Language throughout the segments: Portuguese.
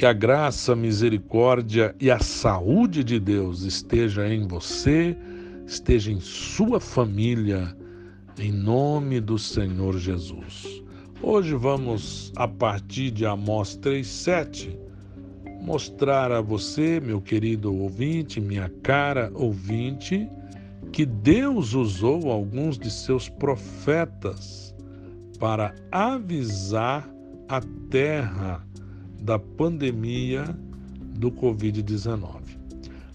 Que a graça, a misericórdia e a saúde de Deus esteja em você, esteja em sua família, em nome do Senhor Jesus. Hoje vamos, a partir de Amós 3,7, mostrar a você, meu querido ouvinte, minha cara ouvinte, que Deus usou alguns de seus profetas para avisar a terra da pandemia do Covid-19.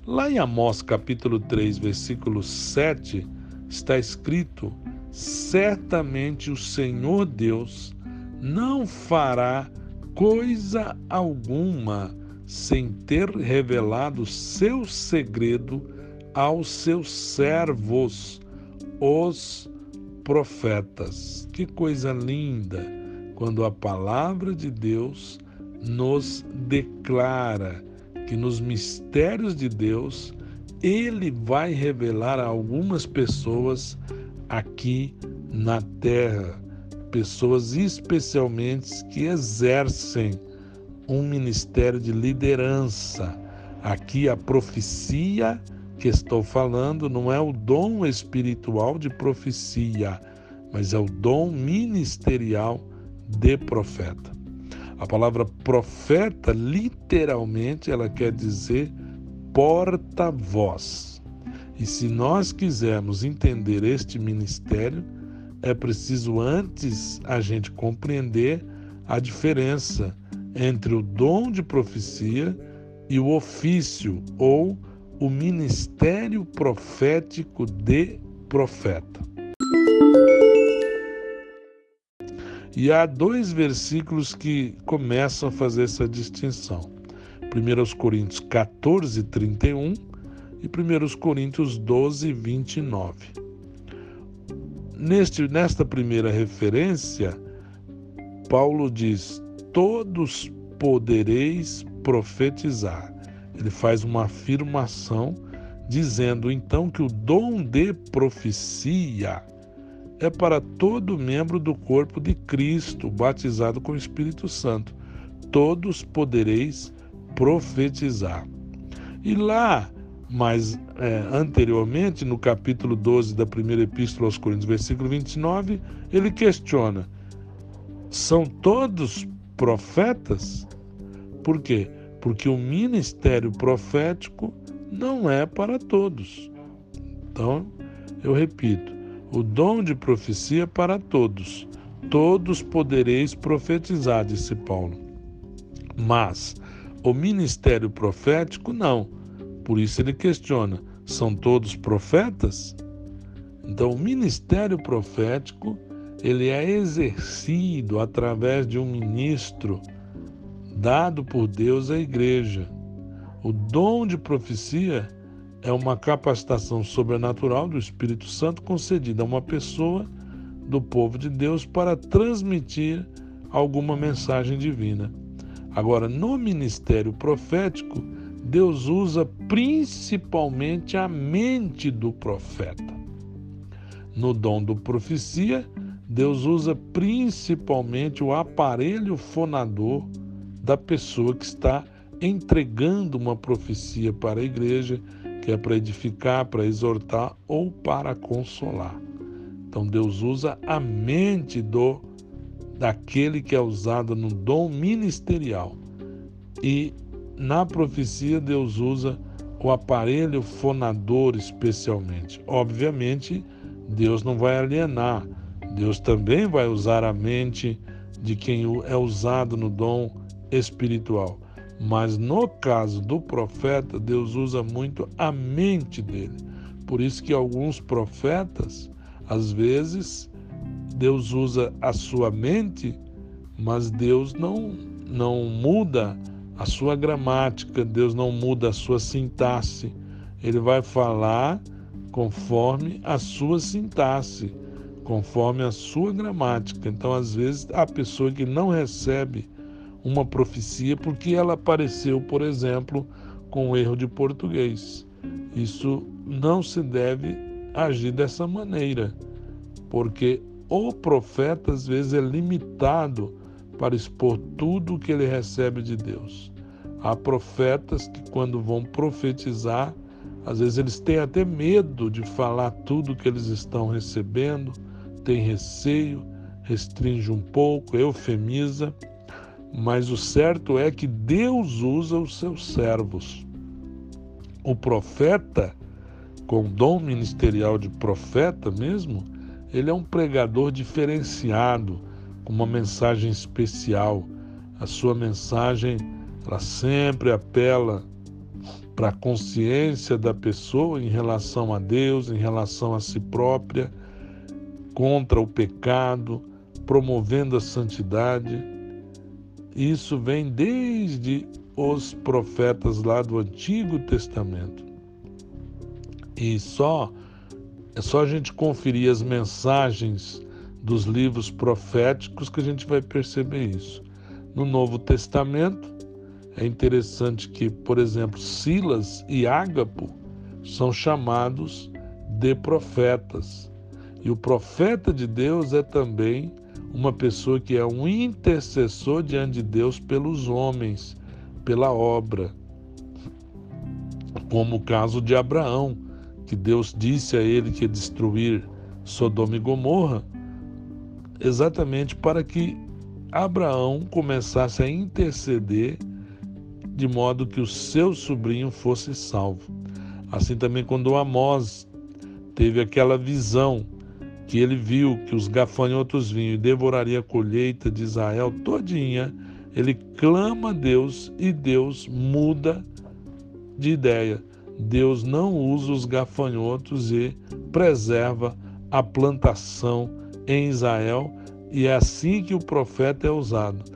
Lá em Amós capítulo 3, versículo 7, está escrito: Certamente o Senhor Deus não fará coisa alguma sem ter revelado seu segredo aos seus servos, os profetas. Que coisa linda quando a palavra de Deus nos declara que nos mistérios de Deus ele vai revelar a algumas pessoas aqui na terra, pessoas especialmente que exercem um ministério de liderança. Aqui a profecia que estou falando não é o dom espiritual de profecia, mas é o dom ministerial de profeta. A palavra profeta, literalmente, ela quer dizer porta-voz. E se nós quisermos entender este ministério, é preciso antes a gente compreender a diferença entre o dom de profecia e o ofício ou o ministério profético de profeta. E há dois versículos que começam a fazer essa distinção. 1 Coríntios 14, 31 e 1 Coríntios 12, 29. Neste, nesta primeira referência, Paulo diz: Todos podereis profetizar. Ele faz uma afirmação dizendo então que o dom de profecia é para todo membro do corpo de Cristo, batizado com o Espírito Santo. Todos podereis profetizar. E lá, mais é, anteriormente, no capítulo 12 da primeira epístola aos Coríntios, versículo 29, ele questiona: são todos profetas? Por quê? Porque o ministério profético não é para todos. Então, eu repito, o dom de profecia para todos. Todos podereis profetizar, disse Paulo. Mas o ministério profético não. Por isso ele questiona: são todos profetas? Então, o ministério profético ele é exercido através de um ministro dado por Deus à igreja. O dom de profecia é uma capacitação sobrenatural do Espírito Santo concedida a uma pessoa do povo de Deus para transmitir alguma mensagem divina. Agora, no ministério profético, Deus usa principalmente a mente do profeta. No dom do profecia, Deus usa principalmente o aparelho fonador da pessoa que está entregando uma profecia para a igreja que é para edificar, para exortar ou para consolar. Então Deus usa a mente do daquele que é usado no dom ministerial. E na profecia Deus usa o aparelho fonador especialmente. Obviamente, Deus não vai alienar. Deus também vai usar a mente de quem é usado no dom espiritual. Mas no caso do profeta, Deus usa muito a mente dele. Por isso que alguns profetas, às vezes, Deus usa a sua mente, mas Deus não não muda a sua gramática, Deus não muda a sua sintaxe. Ele vai falar conforme a sua sintaxe, conforme a sua gramática. Então, às vezes, a pessoa que não recebe uma profecia porque ela apareceu, por exemplo, com um erro de português. Isso não se deve agir dessa maneira, porque o profeta às vezes é limitado para expor tudo o que ele recebe de Deus. Há profetas que, quando vão profetizar, às vezes eles têm até medo de falar tudo que eles estão recebendo, têm receio, restringe um pouco, eufemiza, mas o certo é que Deus usa os seus servos. O profeta, com dom ministerial de profeta mesmo, ele é um pregador diferenciado, com uma mensagem especial. A sua mensagem, ela sempre apela para a consciência da pessoa em relação a Deus, em relação a si própria, contra o pecado, promovendo a santidade. Isso vem desde os profetas lá do Antigo Testamento. E só é só a gente conferir as mensagens dos livros proféticos que a gente vai perceber isso. No Novo Testamento, é interessante que, por exemplo, Silas e Ágapo são chamados de profetas. E o profeta de Deus é também uma pessoa que é um intercessor diante de Deus pelos homens, pela obra. Como o caso de Abraão, que Deus disse a ele que ia destruir Sodoma e Gomorra, exatamente para que Abraão começasse a interceder de modo que o seu sobrinho fosse salvo. Assim também quando Amós teve aquela visão que ele viu que os gafanhotos vinham e devoraria a colheita de Israel todinha, ele clama a Deus e Deus muda de ideia. Deus não usa os gafanhotos e preserva a plantação em Israel, e é assim que o profeta é usado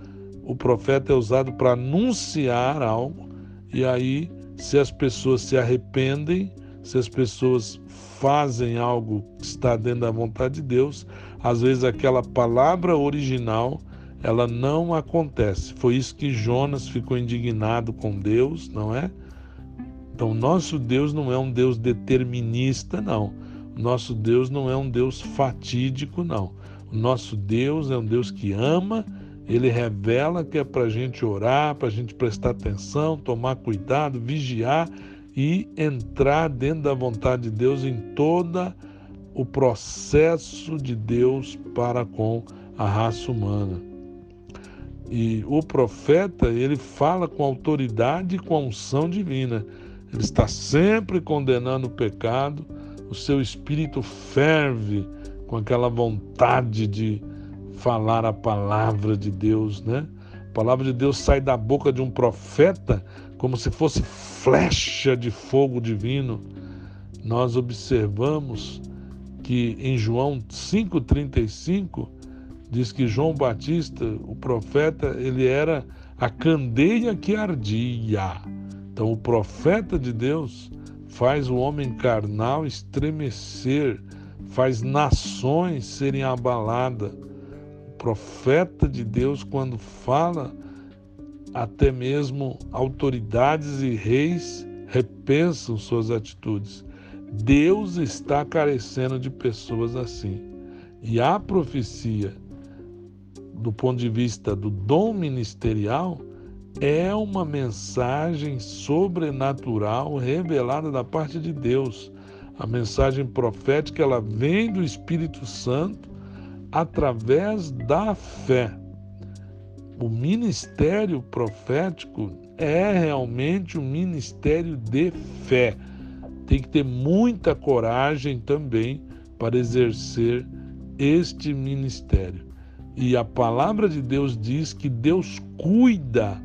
o profeta é usado para anunciar algo, e aí, se as pessoas se arrependem, se as pessoas fazem algo que está dentro da vontade de Deus, às vezes aquela palavra original ela não acontece. Foi isso que Jonas ficou indignado com Deus, não é? Então, nosso Deus não é um Deus determinista, não. Nosso Deus não é um Deus fatídico, não. Nosso Deus é um Deus que ama ele revela que é para a gente orar, para a gente prestar atenção, tomar cuidado, vigiar e entrar dentro da vontade de Deus em todo o processo de Deus para com a raça humana. E o profeta, ele fala com autoridade e com unção divina. Ele está sempre condenando o pecado, o seu espírito ferve com aquela vontade de falar a palavra de Deus, né? A palavra de Deus sai da boca de um profeta como se fosse flecha de fogo divino. Nós observamos que em João 5:35 diz que João Batista, o profeta, ele era a candeia que ardia. Então o profeta de Deus faz o homem carnal estremecer, faz nações serem abaladas profeta de Deus, quando fala, até mesmo autoridades e reis repensam suas atitudes. Deus está carecendo de pessoas assim. E a profecia, do ponto de vista do dom ministerial, é uma mensagem sobrenatural revelada da parte de Deus. A mensagem profética ela vem do Espírito Santo através da fé. O ministério profético é realmente um ministério de fé. Tem que ter muita coragem também para exercer este ministério. E a palavra de Deus diz que Deus cuida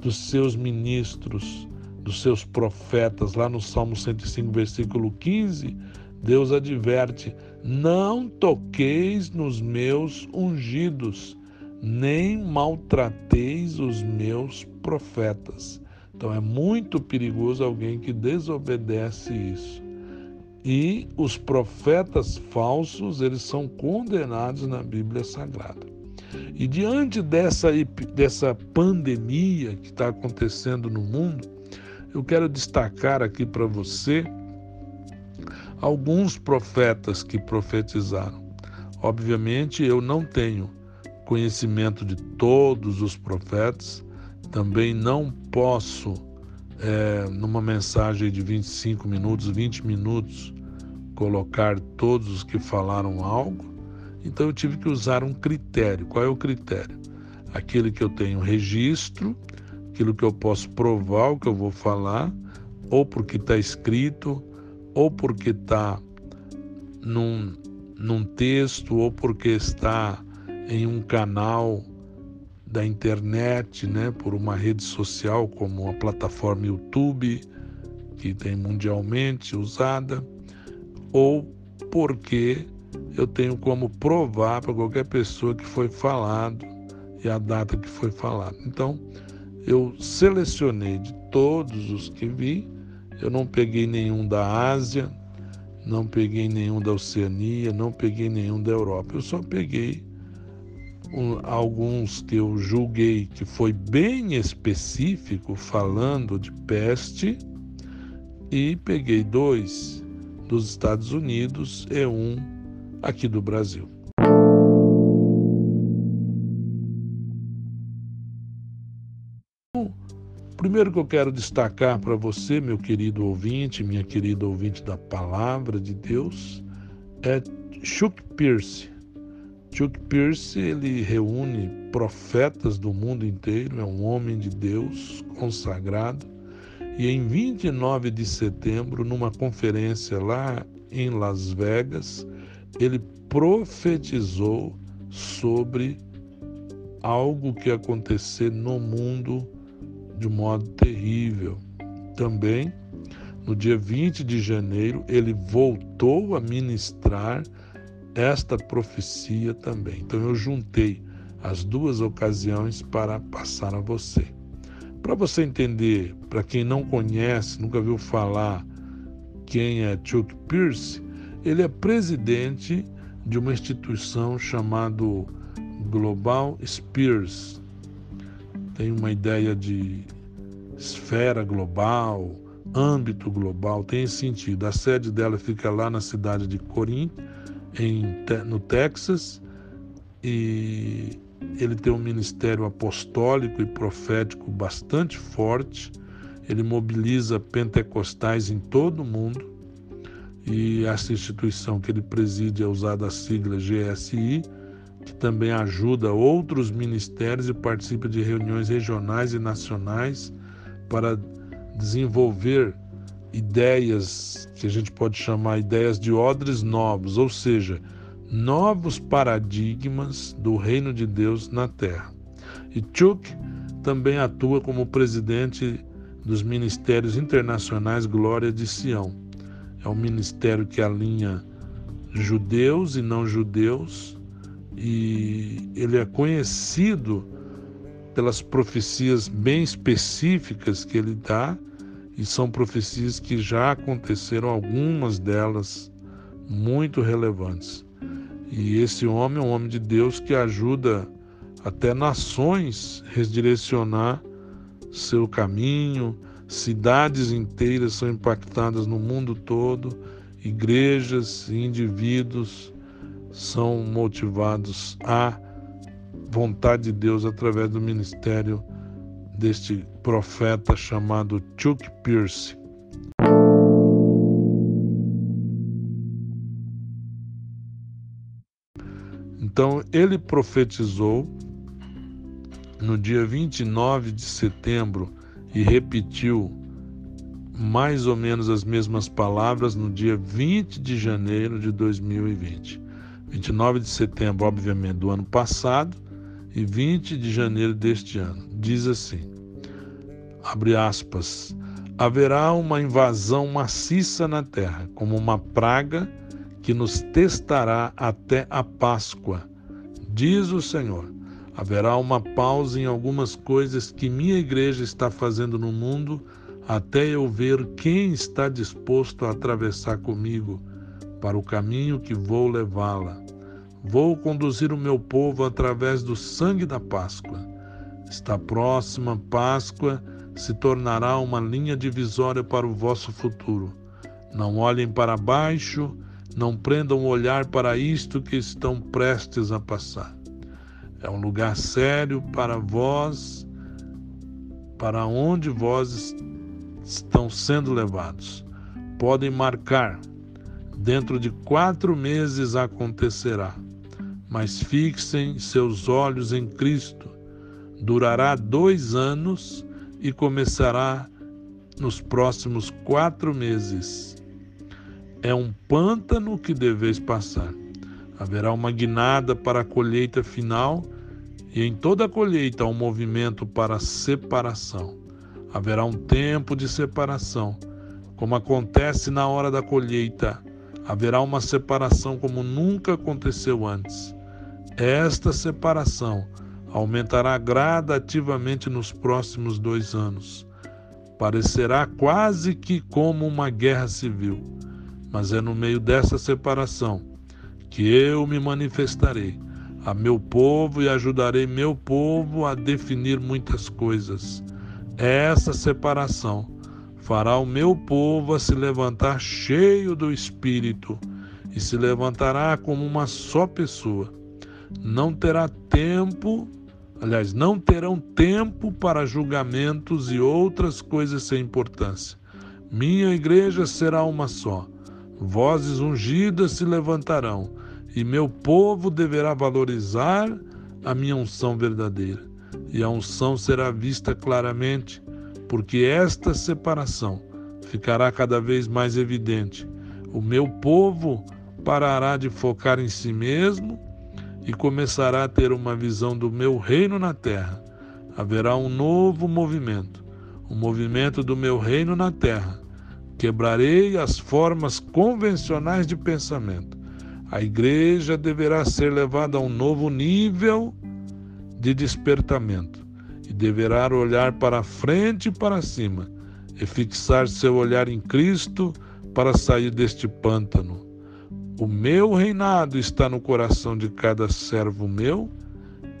dos seus ministros, dos seus profetas. Lá no Salmo 105, versículo 15, Deus adverte: não toqueis nos meus ungidos, nem maltrateis os meus profetas. Então é muito perigoso alguém que desobedece isso. E os profetas falsos, eles são condenados na Bíblia Sagrada. E diante dessa, dessa pandemia que está acontecendo no mundo, eu quero destacar aqui para você alguns profetas que profetizaram. Obviamente, eu não tenho conhecimento de todos os profetas, Também não posso, é, numa mensagem de 25 minutos, 20 minutos, colocar todos os que falaram algo. Então eu tive que usar um critério. Qual é o critério? Aquele que eu tenho registro, aquilo que eu posso provar o que eu vou falar, ou porque está escrito, ou porque está num, num texto, ou porque está em um canal da internet, né, por uma rede social como a plataforma YouTube, que tem mundialmente usada, ou porque eu tenho como provar para qualquer pessoa que foi falado e a data que foi falado. Então, eu selecionei de todos os que vi, eu não peguei nenhum da Ásia, não peguei nenhum da Oceania, não peguei nenhum da Europa. Eu só peguei um, alguns que eu julguei que foi bem específico falando de peste e peguei dois dos Estados Unidos e um aqui do Brasil. Primeiro que eu quero destacar para você, meu querido ouvinte, minha querida ouvinte da palavra de Deus, é Chuck Pierce. Chuck Pierce ele reúne profetas do mundo inteiro, é um homem de Deus consagrado. E em 29 de setembro, numa conferência lá em Las Vegas, ele profetizou sobre algo que acontecer no mundo de modo terrível. Também, no dia 20 de janeiro, ele voltou a ministrar esta profecia também. Então eu juntei as duas ocasiões para passar a você. Para você entender, para quem não conhece, nunca viu falar quem é Chuck Pierce, ele é presidente de uma instituição chamada Global Spears. Tem uma ideia de esfera global, âmbito global, tem esse sentido. A sede dela fica lá na cidade de Corinto, em, no Texas, e ele tem um ministério apostólico e profético bastante forte. Ele mobiliza pentecostais em todo o mundo. E essa instituição que ele preside é usada a sigla GSI, que também ajuda outros ministérios e participa de reuniões regionais e nacionais para desenvolver ideias que a gente pode chamar ideias de odres novos, ou seja, novos paradigmas do reino de Deus na terra. E Chuck também atua como presidente dos ministérios internacionais Glória de Sião. É um ministério que alinha judeus e não judeus, e ele é conhecido pelas profecias bem específicas que ele dá e são profecias que já aconteceram, algumas delas muito relevantes. E esse homem é um homem de Deus que ajuda até nações redirecionar seu caminho, cidades inteiras são impactadas no mundo todo, igrejas e indivíduos são motivados à vontade de Deus através do ministério deste profeta chamado Chuck Pierce. Então ele profetizou no dia 29 de setembro e repetiu mais ou menos as mesmas palavras no dia 20 de janeiro de 2020. 29 de setembro, obviamente, do ano passado, e 20 de janeiro deste ano. Diz assim: abre aspas, haverá uma invasão maciça na terra, como uma praga que nos testará até a Páscoa. Diz o Senhor: haverá uma pausa em algumas coisas que minha igreja está fazendo no mundo, até eu ver quem está disposto a atravessar comigo para o caminho que vou levá-la. Vou conduzir o meu povo através do sangue da Páscoa. Está próxima Páscoa se tornará uma linha divisória para o vosso futuro. Não olhem para baixo, não prendam o olhar para isto que estão prestes a passar. É um lugar sério para vós para onde vós estão sendo levados. Podem marcar, dentro de quatro meses acontecerá. Mas fixem seus olhos em Cristo. Durará dois anos e começará nos próximos quatro meses. É um pântano que deveis passar. Haverá uma guinada para a colheita final, e em toda a colheita há um movimento para a separação. Haverá um tempo de separação, como acontece na hora da colheita. Haverá uma separação como nunca aconteceu antes. Esta separação aumentará gradativamente nos próximos dois anos. Parecerá quase que como uma guerra civil, mas é no meio dessa separação que eu me manifestarei a meu povo e ajudarei meu povo a definir muitas coisas. Essa separação fará o meu povo a se levantar cheio do Espírito e se levantará como uma só pessoa. Não terá tempo Aliás, não terão tempo para julgamentos e outras coisas sem importância. Minha igreja será uma só. Vozes ungidas se levantarão, e meu povo deverá valorizar a minha unção verdadeira. E a unção será vista claramente, porque esta separação ficará cada vez mais evidente. O meu povo parará de focar em si mesmo e começará a ter uma visão do meu reino na terra. Haverá um novo movimento, o um movimento do meu reino na terra. Quebrarei as formas convencionais de pensamento. A igreja deverá ser levada a um novo nível de despertamento e deverá olhar para frente e para cima e fixar seu olhar em Cristo para sair deste pântano o meu reinado está no coração de cada servo meu,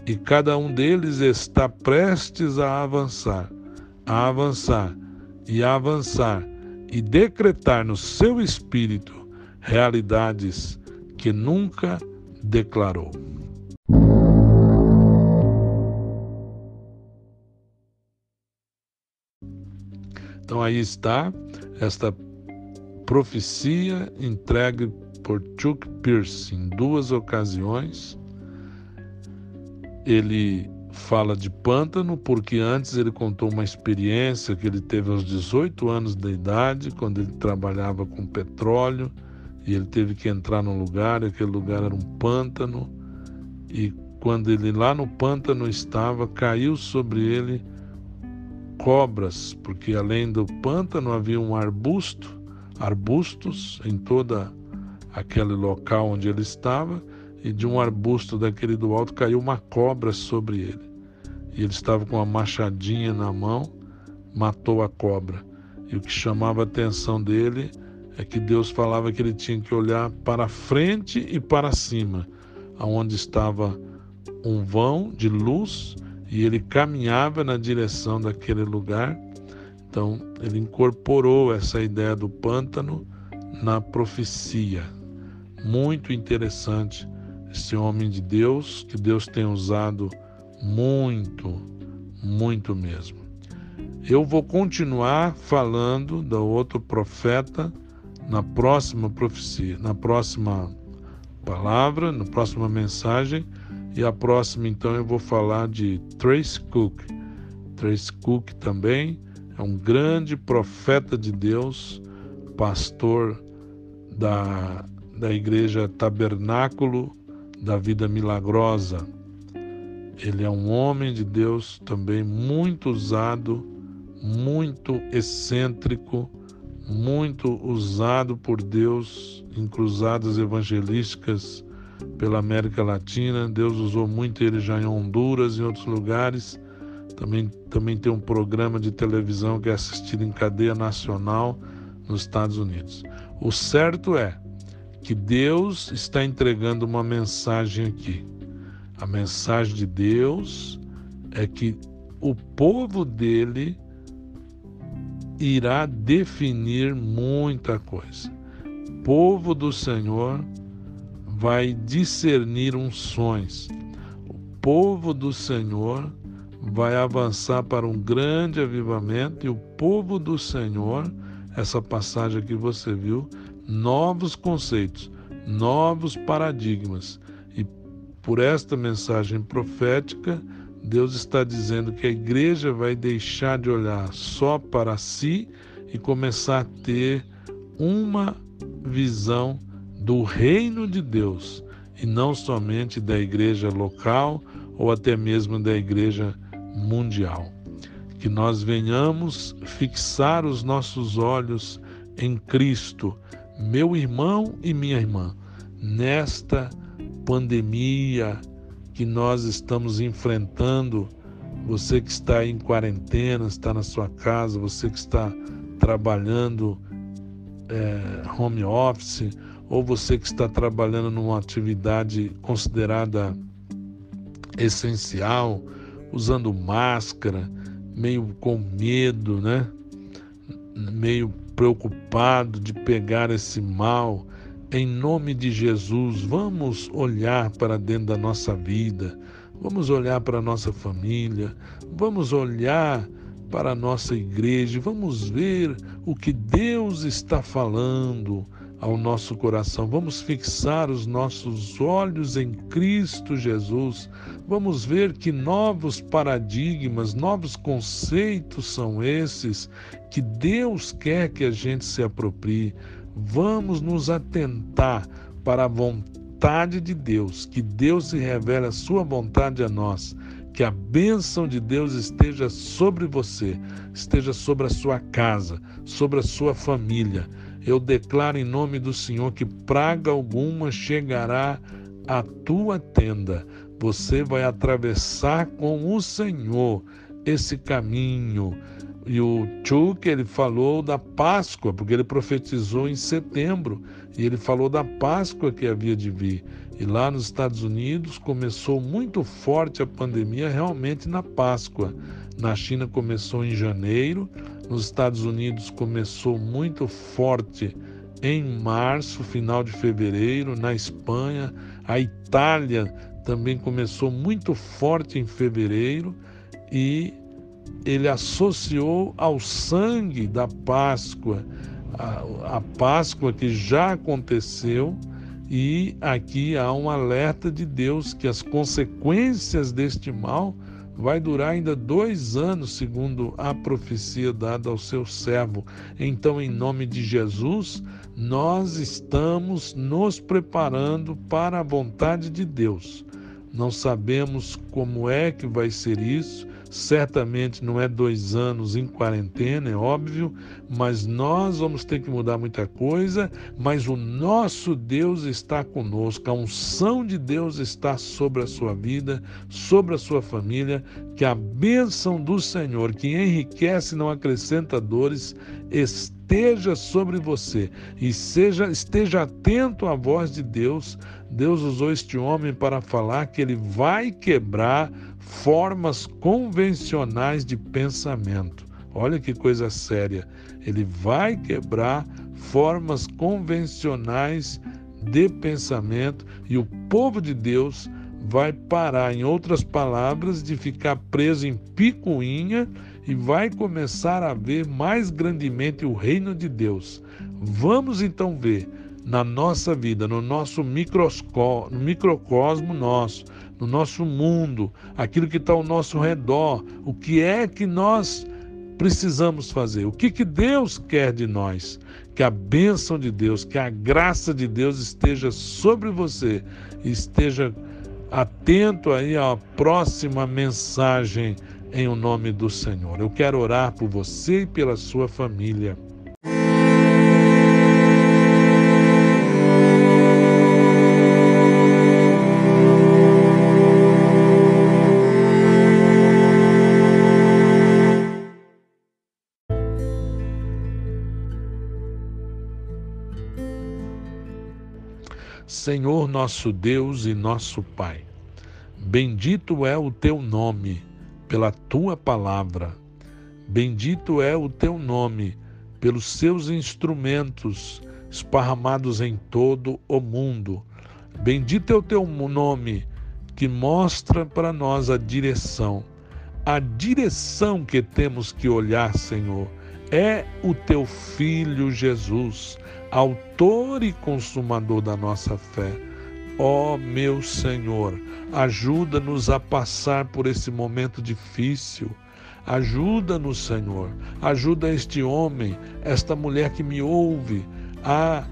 e cada um deles está prestes a avançar, a avançar e a avançar, e decretar no seu espírito realidades que nunca declarou. Então aí está esta profecia entregue por Chuck Pierce em duas ocasiões. Ele fala de pântano porque antes ele contou uma experiência que ele teve aos 18 anos de idade, quando ele trabalhava com petróleo e ele teve que entrar num lugar, e aquele lugar era um pântano, e quando ele lá no pântano estava, caiu sobre ele cobras, porque além do pântano havia um arbusto, arbustos em toda aquele local onde ele estava, e de um arbusto daquele do alto caiu uma cobra sobre ele. E ele estava com uma machadinha na mão, matou a cobra. E o que chamava a atenção dele é que Deus falava que ele tinha que olhar para frente e para cima, aonde estava um vão de luz, e ele caminhava na direção daquele lugar. Então, ele incorporou essa ideia do pântano na profecia muito interessante esse homem de Deus, que Deus tem usado muito, muito mesmo. Eu vou continuar falando do outro profeta na próxima profecia, na próxima palavra, na próxima mensagem, e a próxima então eu vou falar de Trace Cook. Trace Cook também é um grande profeta de Deus, pastor da da Igreja Tabernáculo da Vida Milagrosa. Ele é um homem de Deus também muito usado, muito excêntrico, muito usado por Deus em cruzadas evangelísticas pela América Latina. Deus usou muito ele já em Honduras e outros lugares. Também, também tem um programa de televisão que é assistido em cadeia nacional nos Estados Unidos. O certo é que Deus está entregando uma mensagem aqui. A mensagem de Deus é que o povo dele irá definir muita coisa. Povo do Senhor vai discernir unções. O povo do Senhor vai avançar para um grande avivamento e o povo do Senhor, essa passagem que você viu, novos conceitos, novos paradigmas. E por esta mensagem profética, Deus está dizendo que a igreja vai deixar de olhar só para si e começar a ter uma visão do reino de Deus e não somente da igreja local ou até mesmo da igreja mundial. Que nós venhamos fixar os nossos olhos em Cristo, meu irmão e minha irmã, nesta pandemia que nós estamos enfrentando. Você que está em quarentena, está na sua casa, você que está trabalhando é, home office, ou você que está trabalhando numa atividade considerada essencial, usando máscara, meio com medo, né? Meio preocupado de pegar esse mal. Em nome de Jesus, vamos olhar para dentro da nossa vida, vamos olhar para a nossa família, vamos olhar para a nossa igreja, vamos ver o que Deus está falando ao nosso coração. Vamos fixar os nossos olhos em Cristo Jesus. Vamos ver que novos paradigmas, novos conceitos são esses que Deus quer que a gente se aproprie. Vamos nos atentar para a vontade de Deus, que Deus se revele a sua vontade a nós. Que a bênção de Deus esteja sobre você, esteja sobre a sua casa, sobre a sua família eu declaro em nome do Senhor que praga alguma chegará à tua tenda. Você vai atravessar com o Senhor esse caminho. E o Chuck, ele falou da Páscoa, porque ele profetizou em setembro, e ele falou da Páscoa que havia de vir. E lá nos Estados Unidos começou muito forte a pandemia realmente na Páscoa. Na China começou em janeiro, nos Estados Unidos começou muito forte em março, final de fevereiro, na Espanha, a Itália também começou muito forte em fevereiro e ele associou ao sangue da Páscoa, a, a Páscoa que já aconteceu e aqui há um alerta de Deus que as consequências deste mal vai durar ainda dois anos, segundo a profecia dada ao seu servo. Então, em nome de Jesus, nós estamos nos preparando para a vontade de Deus. Não sabemos como é que vai ser isso, Certamente não é dois anos em quarentena, é óbvio, mas nós vamos ter que mudar muita coisa. Mas o nosso Deus está conosco, a unção de Deus está sobre a sua vida, sobre a sua família. Que a bênção do Senhor, que enriquece e não acrescenta dores, esteja sobre você e seja esteja atento à voz de Deus. Deus usou este homem para falar que ele vai quebrar formas convencionais de pensamento. Olha que coisa séria. Ele vai quebrar formas convencionais de pensamento e o povo de Deus vai parar, em outras palavras, de ficar preso em picuinha e vai começar a ver mais grandemente o reino de Deus. Vamos então ver na nossa vida, no nosso no microcosmo nosso, no nosso mundo, aquilo que está ao nosso redor, o que é que nós precisamos fazer, o que, que Deus quer de nós. Que a bênção de Deus, que a graça de Deus esteja sobre você, esteja atento aí à próxima mensagem em o nome do Senhor. Eu quero orar por você e pela sua família. Senhor nosso Deus e nosso Pai, bendito é o teu nome pela tua palavra, bendito é o teu nome pelos seus instrumentos esparramados em todo o mundo. Bendito é o teu nome que mostra para nós a direção, a direção que temos que olhar, Senhor, é o teu filho Jesus, autor e consumador da nossa fé. Ó oh, meu Senhor, ajuda-nos a passar por esse momento difícil. Ajuda-nos, Senhor. Ajuda este homem, esta mulher que me ouve, a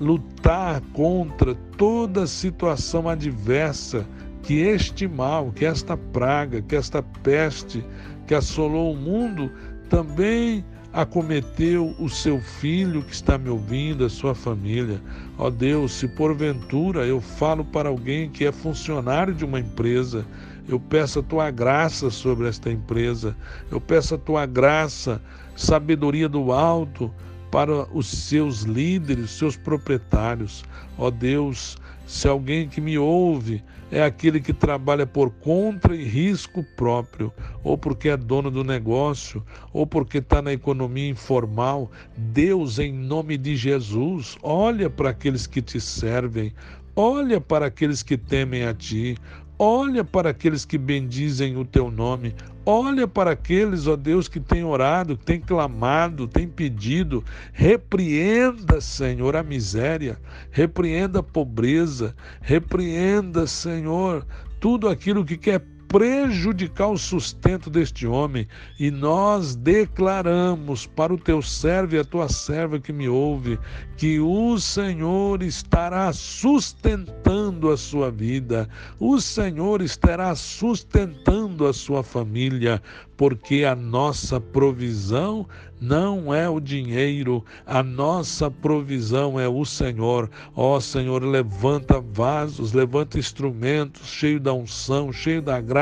lutar contra toda situação adversa que este mal, que esta praga, que esta peste que assolou o mundo também acometeu o seu filho que está me ouvindo, a sua família. Ó Deus, se porventura eu falo para alguém que é funcionário de uma empresa, eu peço a tua graça sobre esta empresa, eu peço a tua graça, sabedoria do alto para os seus líderes, seus proprietários. Ó Deus, se alguém que me ouve é aquele que trabalha por conta e risco próprio, ou porque é dono do negócio, ou porque está na economia informal, Deus, em nome de Jesus, olha para aqueles que te servem, olha para aqueles que temem a ti, Olha para aqueles que bendizem o teu nome. Olha para aqueles, ó Deus, que têm orado, têm clamado, têm pedido. Repreenda, Senhor, a miséria. Repreenda a pobreza. Repreenda, Senhor, tudo aquilo que quer prejudicar o sustento deste homem. E nós declaramos para o teu servo e a tua serva que me ouve, que o Senhor estará sustentando a sua vida, o Senhor estará sustentando a sua família, porque a nossa provisão não é o dinheiro, a nossa provisão é o Senhor. Ó Senhor, levanta vasos, levanta instrumentos cheio da unção, cheio da graça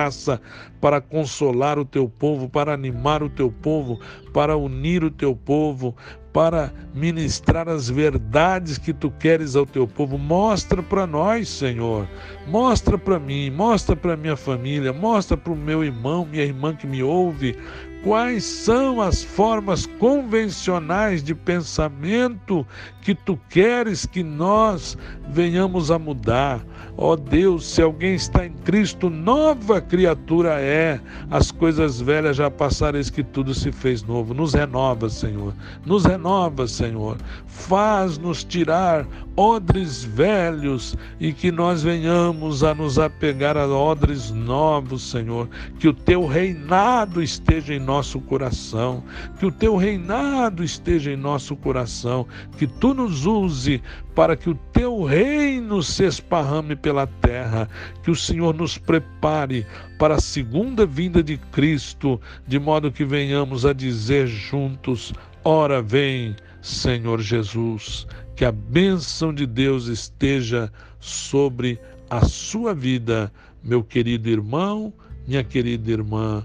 para consolar o teu povo, para animar o teu povo, para unir o teu povo, para ministrar as verdades que tu queres ao teu povo. Mostra para nós, Senhor. Mostra para mim, mostra para minha família, mostra para o meu irmão, minha irmã que me ouve, quais são as formas convencionais de pensamento que tu queres que nós venhamos a mudar. Ó oh Deus, se alguém está em Cristo, nova criatura é. As coisas velhas já passaram, eis que tudo se fez novo. Nos renova, Senhor. Nos renova, Senhor. Faz-nos tirar odres velhos e que nós venhamos a nos apegar a odres novos, Senhor. Que o teu reinado esteja em nosso coração. Que o teu reinado esteja em nosso coração. Que tu nos use para que o teu reino se esparrame pela terra, que o Senhor nos prepare para a segunda vinda de Cristo, de modo que venhamos a dizer juntos: Ora vem, Senhor Jesus, que a bênção de Deus esteja sobre a sua vida, meu querido irmão, minha querida irmã,